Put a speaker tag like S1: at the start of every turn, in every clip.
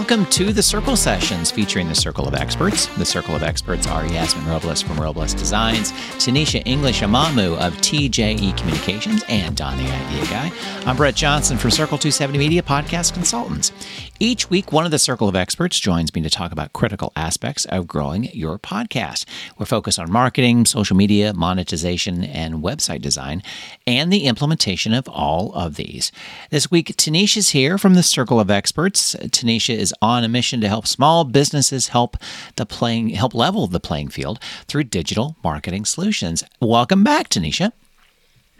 S1: welcome to the Circle Sessions featuring the Circle of Experts. The Circle of Experts are Yasmine Robles from Robles Designs, Tonnisha English Amamoo of TJE Communications, and Don the Idea Guy. I'm Brett Johnson from Circle 270 Media Podcast Consultants. Each week, one of the Circle of Experts joins me to talk about critical aspects of growing your podcast. We're focused on marketing, social media, monetization, and website design, and the implementation of all of these. This week, Tonnisha's here from the Circle of Experts. Tonnisha is on a mission to help small businesses help the playing help level the playing field through digital marketing solutions. Welcome back, Tonnisha.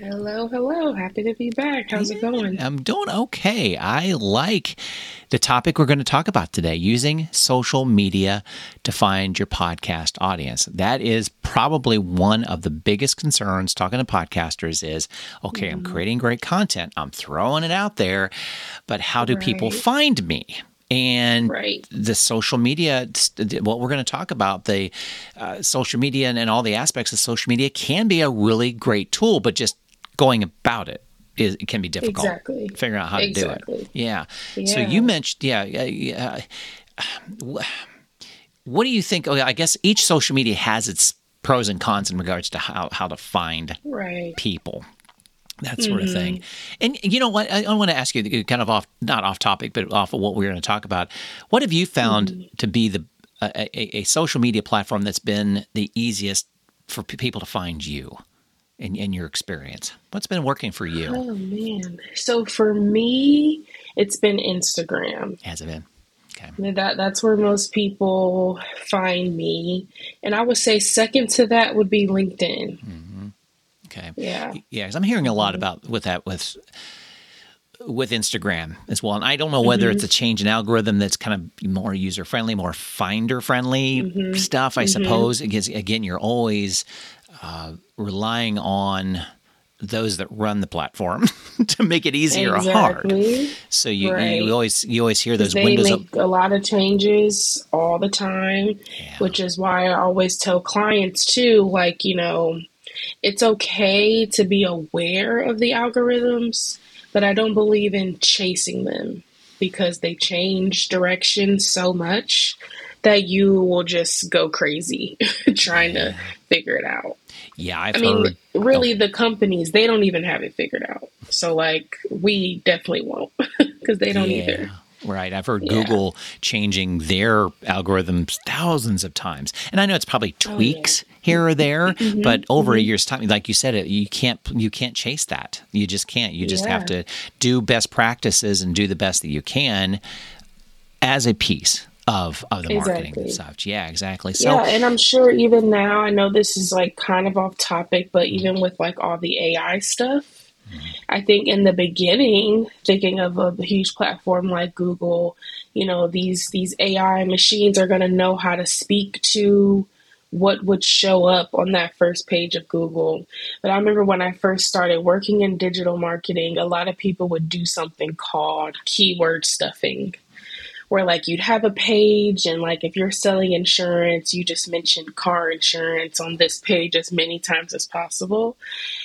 S2: Hello, hello. Happy to be back. How's it going?
S1: I'm doing okay. I like the topic we're going to talk about today using social media to find your podcast audience. That is probably one of the biggest concerns talking to podcasters is okay, mm-hmm. I'm creating great content, I'm throwing it out there, but how do right. people find me? And
S2: right.
S1: the social media what we're going to talk about the uh, social media and, and, all the aspects of social media can be a really great tool but just going about it is it can be difficult.
S2: Exactly.
S1: Figuring out how
S2: exactly.
S1: to do it. Yeah. yeah. So you mentioned, yeah. yeah what do you think? Oh, I guess each social media has its pros and cons in regards to how, how to find
S2: right.
S1: people that sort of thing. Mm-hmm. And you know what? I, I, want to ask you, kind of off, not off topic, but off of what we're going to talk about. What have you found mm-hmm. to be the a, a, social media platform that's been the easiest for p- people to find you? in, in your experience? What's been working for you?
S2: Oh man. So for me, it's been Instagram.
S1: Has it been?
S2: Okay. That that's where most people find me, and I would say second to that would be LinkedIn.
S1: Mm-hmm. Okay.
S2: Yeah.
S1: Yeah, because I'm hearing a lot mm-hmm. about with that with with Instagram as well. And I don't know whether mm-hmm. it's a change in algorithm that's kind of more user friendly, more finder friendly mm-hmm. stuff, I mm-hmm. suppose. Because again, you're always uh, relying on those that run the platform to make it easier exactly. or hard. So you, right. you always you always hear those
S2: they
S1: windows.
S2: make a lot of changes all the time, yeah. which is why I always tell clients too, like you know, it's okay to be aware of the algorithms, but I don't believe in chasing them because they change direction so much that you will just go crazy trying yeah. to figure it out.
S1: Yeah, I've
S2: i
S1: mean,
S2: heard, really, oh. the companies they don't even have it figured out. So, like, we definitely won't because they don't
S1: yeah.
S2: either.
S1: Right. I've heard yeah. Google changing their algorithms thousands of times. And I know it's probably oh, tweaks oh. Here or there, mm-hmm, but over mm-hmm. a year's time, like you said it, you can't you can't chase that. You just can't. You just yeah. have to do best practices and do the best that you can as a piece of of the exactly. marketing such. Yeah, exactly.
S2: So Yeah, and I'm sure even now, I know this is like kind of off topic, but even with like all the AI stuff, mm-hmm. I think in the beginning, thinking of a huge platform like Google, you know, these these AI machines are going to know how to speak to what would show up on that first page of Google. But I remember when I first started working in digital marketing, a lot of people would do something called keyword stuffing where like you'd have a page and like if you're selling insurance, you just mention car insurance on this page as many times as possible.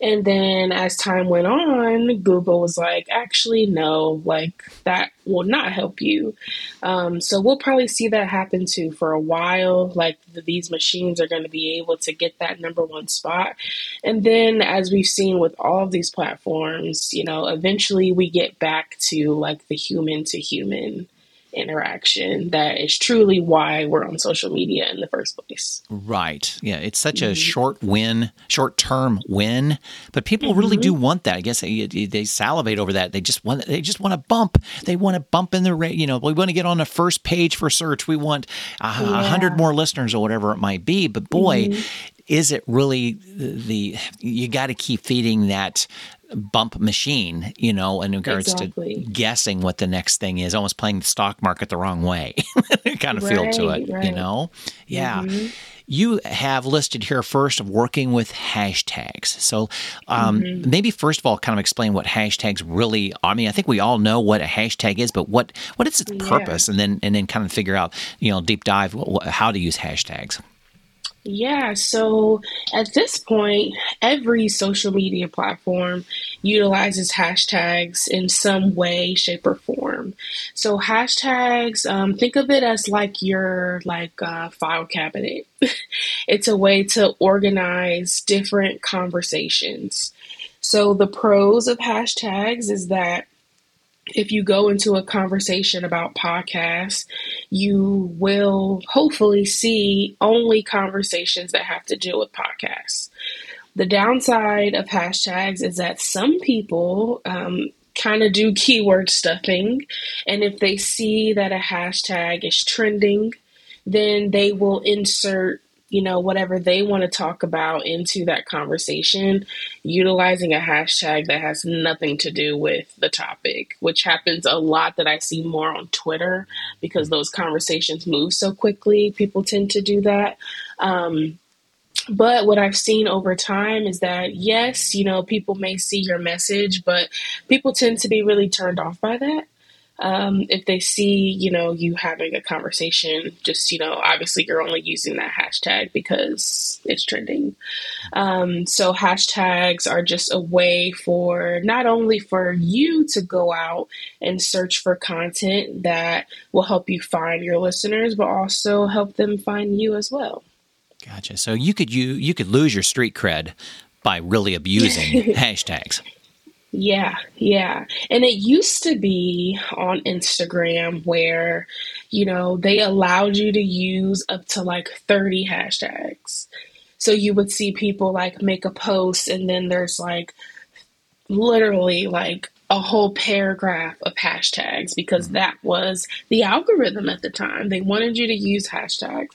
S2: And then as time went on, Google was like, actually, no, like that will not help you. Um, so we'll probably see that happen too for a while. Like the, these machines are going to be able to get that number one spot. And then as we've seen with all of these platforms, you know, eventually we get back to like the human to human interaction that is truly why we're on social media in the first place.
S1: Right. Yeah. It's such mm-hmm. a short win, short term win, but people mm-hmm. really do want that. I guess they, they salivate over that. They just want they just want to bump. They want to bump in the rate. You know, we want to get on the first page for search. We want a yeah. hundred more listeners or whatever it might be. But boy. Mm-hmm is it really the you got to keep feeding that bump machine, you know, in regards exactly. to guessing what the next thing is, almost playing the stock market the wrong way, kind of right, feel to it, right. you know? Yeah. Mm-hmm. You have listed here first of working with hashtags. So um, mm-hmm. maybe first of all, kind of explain what hashtags really. Are. I mean, I think we all know what a hashtag is, but what what is its purpose, and then and then kind of figure out, you know, deep dive how to use hashtags.
S2: Yeah, so at this point, every social media platform utilizes hashtags in some way, shape, or form. So hashtags, um, think of it as like your like uh, file cabinet. it's a way to organize different conversations. So the pros of hashtags is that if you go into a conversation about podcasts, you will hopefully see only conversations that have to do with podcasts. The downside of hashtags is that some people um, kind of do keyword stuffing, and if they see that a hashtag is trending, then they will insert you know, whatever they want to talk about into that conversation, utilizing a hashtag that has nothing to do with the topic, which happens a lot that I see more on Twitter because those conversations move so quickly. People tend to do that. Um, but what I've seen over time is that, yes, you know, people may see your message, but people tend to be really turned off by that um, if they see you know you having a conversation just you know obviously you're only using that hashtag because it's trending. Um, so hashtags are just a way for not only for you to go out and search for content that will help you find your listeners but also help them find you as well.
S1: Gotcha. So you could you you could lose your street cred by really abusing hashtags
S2: yeah, yeah. And it used to be on Instagram where, you know, they allowed you to use up to like 30 hashtags. So you would see people like make a post and then there's like literally like a whole paragraph of hashtags because mm-hmm. that was the algorithm at the time. They wanted you to use hashtags.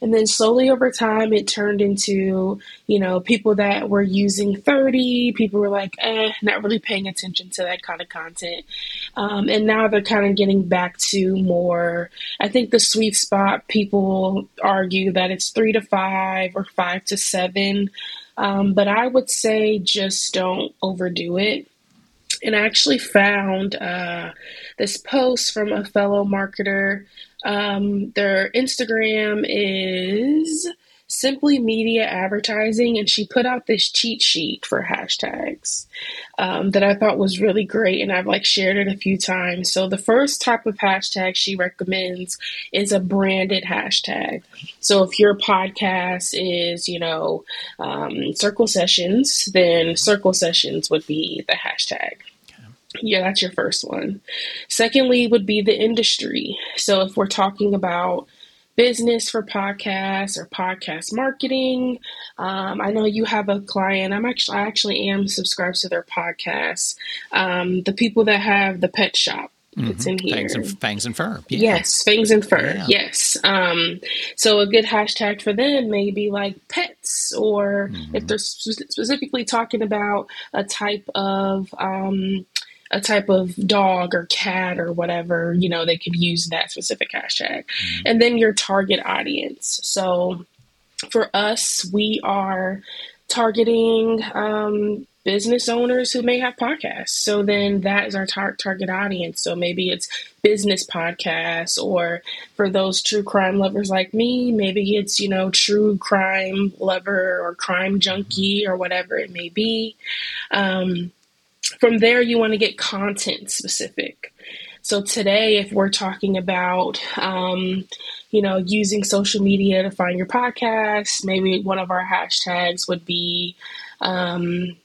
S2: And then slowly over time, it turned into, you know, people that were using 30, people were like, eh, not really paying attention to that kind of content. Um, and now they're kind of getting back to more, I think the sweet spot, people argue that it's three to five or five to seven. Um, but I would say just don't overdo it and I actually found uh, this post from a fellow marketer. Um, their Instagram is Simply Media Advertising, and she put out this cheat sheet for hashtags um, that I thought was really great, and I've like shared it a few times. So the first type of hashtag she recommends is a branded hashtag. So if your podcast is, you know, um, Circle Sessions, then Circle Sessions would be the hashtag. Yeah, that's your first one. Secondly, would be the industry. So if we're talking about business for podcasts or podcast marketing. Um, I know you have a client. I'm actually I actually am subscribed to their podcast. Um, the people that have the pet shop. Mm-hmm. It's in here.
S1: Fangs and, fangs and fur.
S2: Yeah. Yes, fangs and fur. Yeah. Yes. Um, so a good hashtag for them may be like pets, or mm-hmm. if they're sp- specifically talking about a type of um, a type of dog or cat or whatever, you know, they could use that specific hashtag. Mm-hmm. And then your target audience. So for us, we are targeting um, business owners who may have podcasts. So then that is our tar- target audience. So maybe it's business podcasts, or for those true crime lovers like me, maybe it's, you know, true crime lover or crime junkie or whatever it may be. Um, from there, you want to get content specific. So today, if we're talking about, um, you know, using social media to find your podcast, maybe one of our hashtags would be um,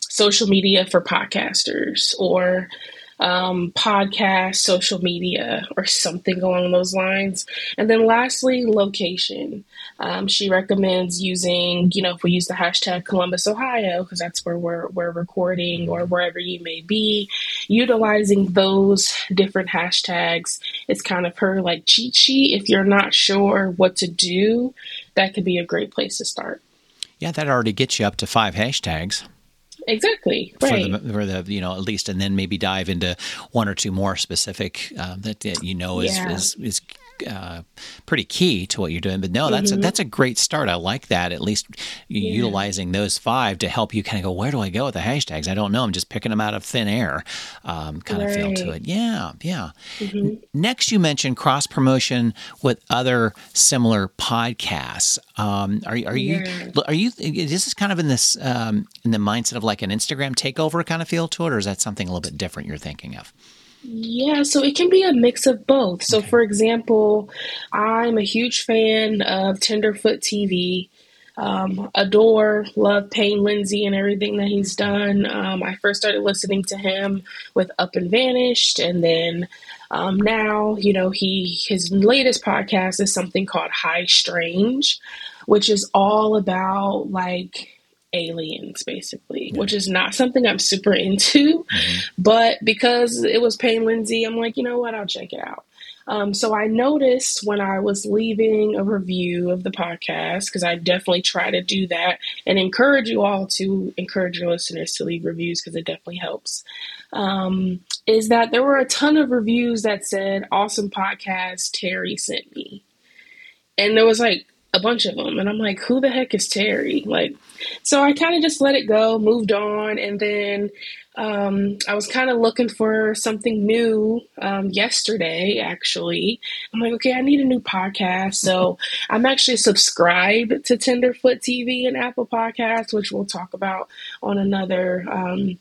S2: social media for podcasters or um, podcast, social media, or something along those lines. And then lastly, location. Um, she recommends using, you know, if we use the hashtag Columbus, Ohio, because that's where we're, we're recording or wherever you may be, utilizing those different hashtags is kind of her like cheat sheet. If you're not sure what to do, that could be a great place to start.
S1: Yeah, that already gets you up to five hashtags.
S2: Exactly. Right.
S1: For the, for the, you know, at least, and then maybe dive into one or two more specific uh, that, that, you know is, yeah. is, is uh, pretty key to what you're doing. But no, that's mm-hmm. a, that's a great start. I like that. At least yeah. utilizing those five to help you kind of go, where do I go with the hashtags? I don't know. I'm just picking them out of thin air, um, kind right. of feel to it. Yeah, yeah. Mm-hmm. Next, you mentioned cross promotion with other similar podcasts. Um, are, are you yeah. are you? This is kind of in this um, in the mindset of like an Instagram takeover kind of feel to it, or is that something a little bit different you're thinking of?
S2: Yeah, so it can be a mix of both. So, for example, I'm a huge fan of Tenderfoot TV. Um, adore, love Payne Lindsay and everything that he's done. Um, I first started listening to him with Up and Vanished, and then um, now, you know, he his latest podcast is something called High Strange, which is all about like aliens basically yeah. which is not something i'm super into mm-hmm. but because it was Payne lindsay i'm like you know what i'll check it out um, so i noticed when i was leaving a review of the podcast because i definitely try to do that and encourage you all to encourage your listeners to leave reviews because it definitely helps um, is that there were a ton of reviews that said awesome podcast terry sent me and there was like a bunch of them. And I'm like, who the heck is Terry? Like, so I kind of just let it go, moved on. And then um, I was kind of looking for something new um, yesterday, actually. I'm like, okay, I need a new podcast. So I'm actually subscribed to Tenderfoot TV and Apple Podcasts, which we'll talk about on another. Um,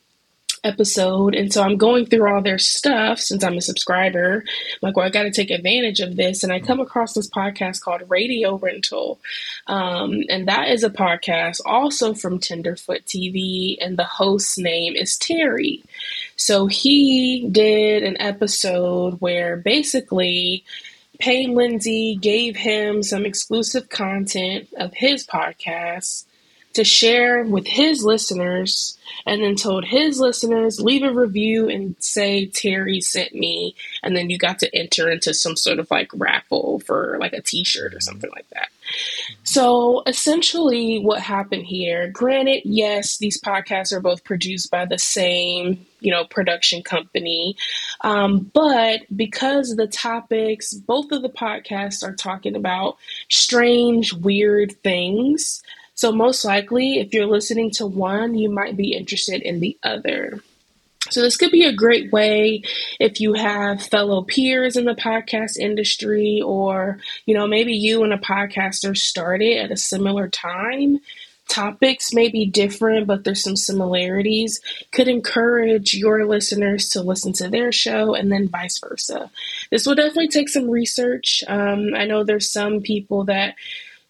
S2: episode. And so I'm going through all their stuff since I'm a subscriber. I'm like, well, I got to take advantage of this. And I come across this podcast called Radio Rental. Um, and that is a podcast also from Tenderfoot TV. And the host's name is Terry. So he did an episode where basically Payne Lindsay gave him some exclusive content of his podcast to share with his listeners and then told his listeners leave a review and say Terry sent me and then you got to enter into some sort of like raffle for like a t-shirt or something like that. So essentially what happened here, granted yes, these podcasts are both produced by the same, you know, production company. Um, but because the topics, both of the podcasts are talking about strange, weird things so, most likely, if you're listening to one, you might be interested in the other. So, this could be a great way if you have fellow peers in the podcast industry, or, you know, maybe you and a podcaster started at a similar time. Topics may be different, but there's some similarities. Could encourage your listeners to listen to their show and then vice versa. This will definitely take some research. Um, I know there's some people that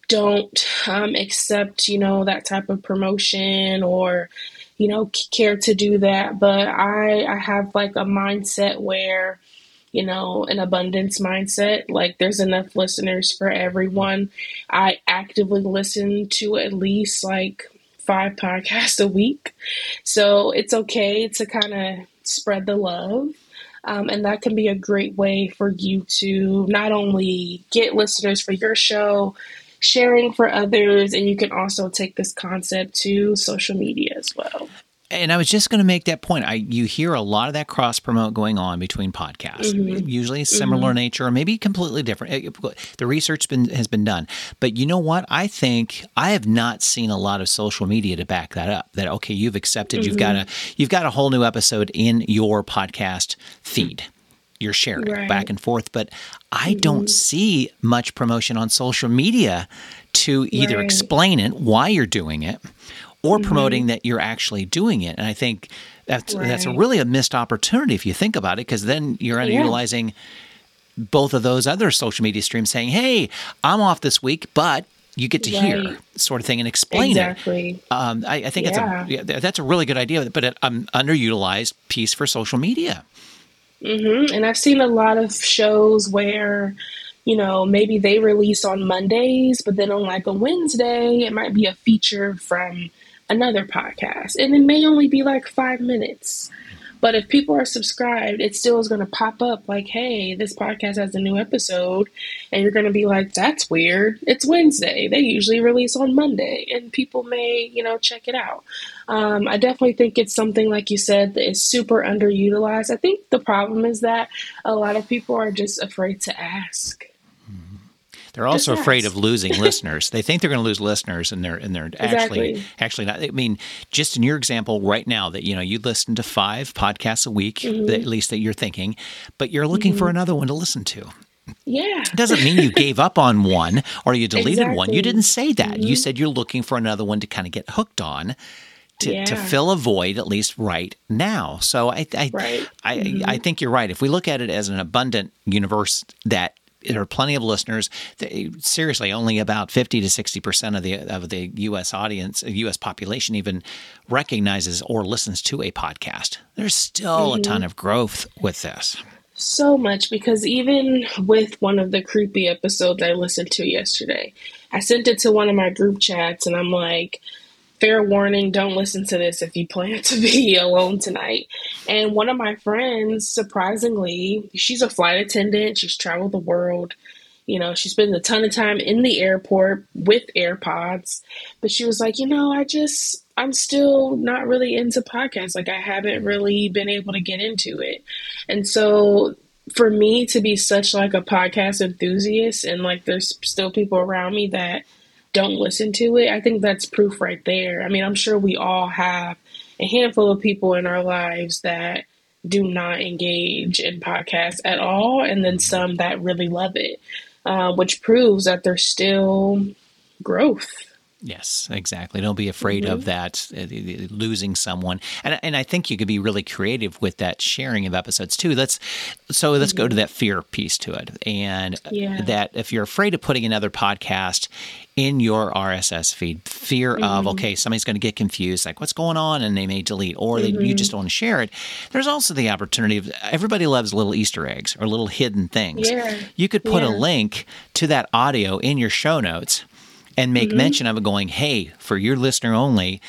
S2: don't um, accept, you know, that type of promotion or, you know, care to do that. But I, I have like a mindset where, you know, an abundance mindset. Like there's enough listeners for everyone. I actively listen to at least like five podcasts a week. So it's okay to kind of spread the love. Um, and that can be a great way for you to not only get listeners for your show, sharing for others. And you can also take this concept to social media as well.
S1: And I was just going to make that point. I you hear a lot of that cross promote going on between podcasts, mm-hmm. usually similar mm-hmm. nature or maybe completely different. The research been, has been done, but you know what? I think I have not seen a lot of social media to back that up. That okay, you've accepted, mm-hmm. you've got a you've got a whole new episode in your podcast feed you're sharing right. back and forth. But I mm-hmm. don't see much promotion on social media to either right. explain it, why you're doing it, or mm-hmm. promoting that you're actually doing it. And I think that's right. that's a really a missed opportunity if you think about it, because then you're underutilizing yeah. both of those other social media streams saying, Hey, I'm off this week, but you get to right. hear sort of thing and explain
S2: exactly. it.
S1: Um, I, I, think yeah. it's a that's a really good idea, but an um, underutilized piece for social media.
S2: Mm-hmm. And I've seen a lot of shows where, you know, maybe they release on Mondays, but then on like a Wednesday, it might be a feature from another podcast. And it may only be like five minutes. But if people are subscribed, it still is going to pop up like, hey, this podcast has a new episode. And you're going to be like, that's weird. It's Wednesday. They usually release on Monday. And people may, you know, check it out. Um, I definitely think it's something, like you said, that is super underutilized. I think the problem is that a lot of people are just afraid to ask.
S1: They're also
S2: Just
S1: afraid of losing listeners. They think they're going to lose listeners, and they're and they're actually
S2: Exactly.
S1: actually not. I mean, just in your example right now, that you know you listen to five podcasts a week,
S2: Mm-hmm.
S1: at least that you're thinking, but you're looking for another one to listen to.
S2: Yeah.
S1: It doesn't mean you gave up on one or you deleted one. You didn't say that.
S2: Mm-hmm.
S1: You said you're looking for another one to kind of get hooked on. To, to fill a void at least right now so i I,
S2: Right.
S1: I,
S2: Mm-hmm.
S1: I think you're right if we look at it as an abundant universe that there are plenty of listeners. They, seriously only about 50 to 60 percent of the of the us audience us population even recognizes or listens to a podcast. There's still
S2: Mm-hmm.
S1: a ton of growth with this.
S2: So much because even with one of the creepy episodes I listened to yesterday, I sent it to one of my group chats and I'm like, fair warning, don't listen to this if you plan to be alone tonight. And one of my friends, surprisingly, she's a flight attendant, she's traveled the world. You know, she spends a ton of time in the airport with AirPods, but she was like, you know, I just, I'm still not really into podcasts. Like, I haven't really been able to get into it. And so, for me to be such like a podcast enthusiast and like there's still people around me that don't listen to it, I think that's proof right there. I mean, I'm sure we all have a handful of people in our lives that do not engage in podcasts at all, and then some that really love it, uh, which proves that there's still growth.
S1: Yes, exactly. Don't be afraid of mm-hmm. that uh, losing someone, and and I think you could be really creative with that sharing of episodes too. Let's so let's go to mm-hmm. that fear piece to it, and
S2: Yeah.
S1: that if you're afraid of putting another podcast in your RSS feed, fear of mm-hmm. okay somebody's going to get confused, like what's going on, and they may delete, or they, you just don't want to share it. There's also the opportunity of everybody loves little Easter eggs or little hidden things.
S2: Yeah.
S1: You could put a link to that audio in your show notes and make
S2: Mm-hmm.
S1: mention of it going hey for your listener only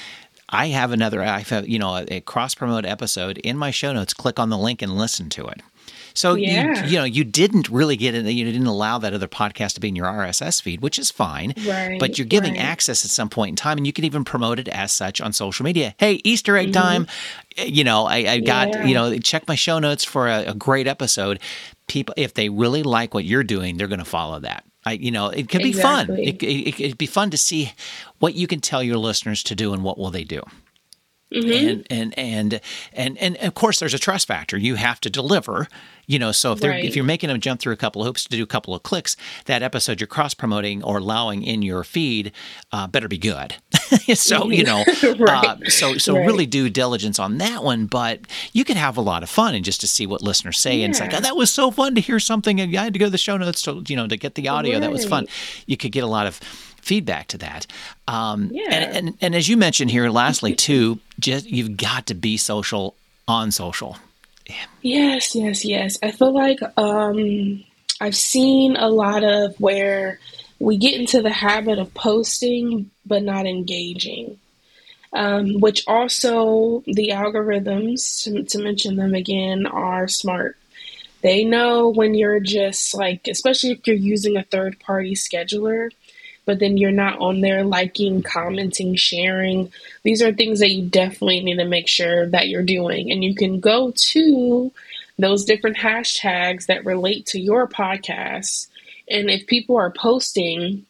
S1: i have another i have you know a, a cross promote episode in my show notes click on the link and listen to it so
S2: Yeah.
S1: you you know you didn't really get it you didn't allow that other podcast to be in your rss feed which is fine
S2: Right,
S1: but you're giving
S2: right.
S1: access at some point in time and you can even promote it as such on social media hey easter egg
S2: Mm-hmm.
S1: time you know i, I got
S2: Yeah.
S1: you know check my show notes for a, a great episode people if they really like what you're doing they're going to follow that I, you know, it could be fun. It, it, it'd be fun to see what you can tell your listeners to do and what will they do. And, and and and and of course, there's a trust factor. You have to deliver. You know, so if they're
S2: Right.
S1: if you're making them jump through a couple of hoops to do a couple of clicks, that episode you're cross promoting or allowing in your feed uh, better be good. so you know,
S2: Right.
S1: uh, so so
S2: Right.
S1: really do diligence on that one. But you can have a lot of fun and just to see what listeners say. And it's like, oh, that was so fun to hear something, and I had to go to the show notes to you know to get the audio. That was fun. You could get a lot of feedback to that. Um,
S2: Yeah.
S1: and, and and as you mentioned here, lastly too, just you've got to be social on social.
S2: Yes, yes, yes. I feel like um, I've seen a lot of where we get into the habit of posting but not engaging. Um, which also the algorithms, to, to mention them again, are smart. They know when you're just like, especially if you're using a third party scheduler, but then you're not on there liking, commenting, sharing. These are things that you definitely need to make sure that you're doing. And you can go to those different hashtags that relate to your podcast. And if people are posting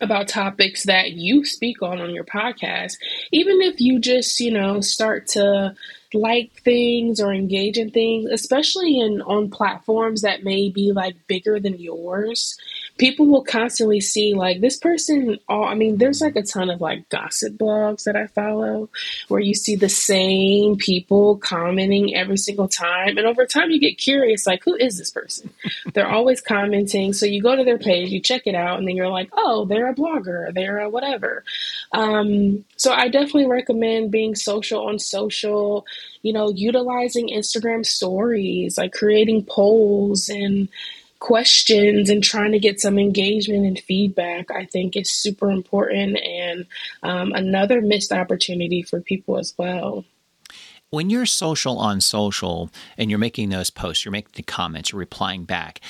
S2: about topics that you speak on on your podcast, even if you just, you know, start to like things or engage in things, especially in on platforms that may be like bigger than yours, people will constantly see like this person all I mean, there's like a ton of like gossip blogs that I follow where you see the same people commenting every single time. And over time you get curious, like, who is this person? they're always commenting. So you go to their page, you check it out, and then you're like, oh, they're a blogger, they're a whatever. Um, so I definitely recommend being social on social, you know, utilizing Instagram stories, like creating polls and questions and trying to get some engagement and feedback, I think is super important and um, another missed opportunity for people as well.
S1: When you're social on social and you're making those posts, you're making the comments, you're replying back.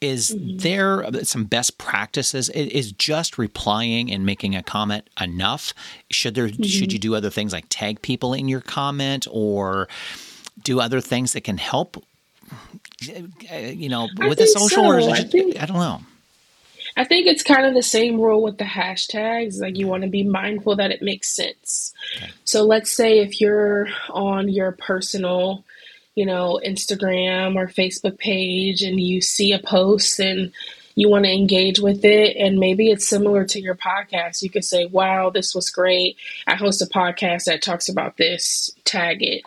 S1: Is there some best practices? Is just replying and making a comment enough? Should there should you do other things like tag people in your comment or do other things that can help? Uh, You know, with the social, or
S2: so.
S1: it
S2: I think-
S1: I don't know.
S2: I think it's kind of the same rule with the hashtags. Like you want to be mindful that it makes sense. Okay. So let's say if you're on your personal, you know, Instagram or Facebook page and you see a post and you want to engage with it and maybe it's similar to your podcast you could say wow this was great i host a podcast that talks about this tag it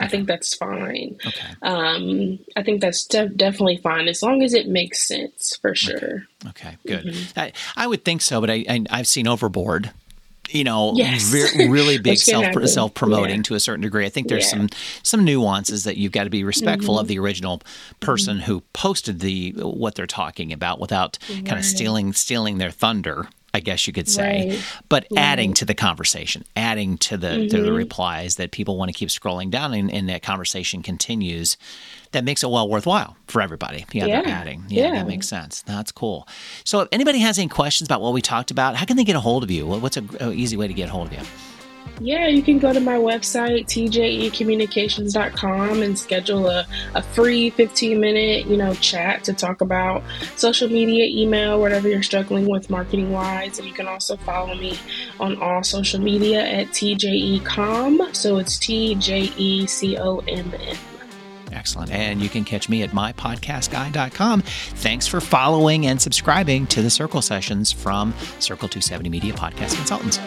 S2: I think that's fine. Okay. Um, I think that's de- definitely fine as long as it makes sense for sure.
S1: Okay, okay good. Mm-hmm. I, I, would think so, but I, I have seen Overboard. You know, yes. re- really big self self promoting yeah. to a certain degree. I think there's yeah. some some nuances that you've got to be respectful mm-hmm. of the original person mm-hmm. who posted the what they're talking about without right. kind of stealing stealing their thunder. I guess you could say, right. but right. adding to the conversation, adding to the mm-hmm. to the replies that people want to keep scrolling down and, and, that conversation continues. That makes it well worthwhile for everybody. Yeah, yeah. adding. Yeah, yeah, that makes sense. That's cool. So, if anybody has any questions about what we talked about, how can they get a hold of you? What's a, a easy way to get a hold of you?
S2: Yeah, you can go to my website, tjecommunications.com, and schedule a, a free 15 minute, you know, chat to talk about social media, email, whatever you're struggling with marketing wise. And you can also follow me on all social media at tjecomm. So it's T J E C O M N.
S1: Excellent. And you can catch me at mypodcastguy.com. Thanks for following and subscribing to the Circle Sessions from Circle 270 Media Podcast Consultants.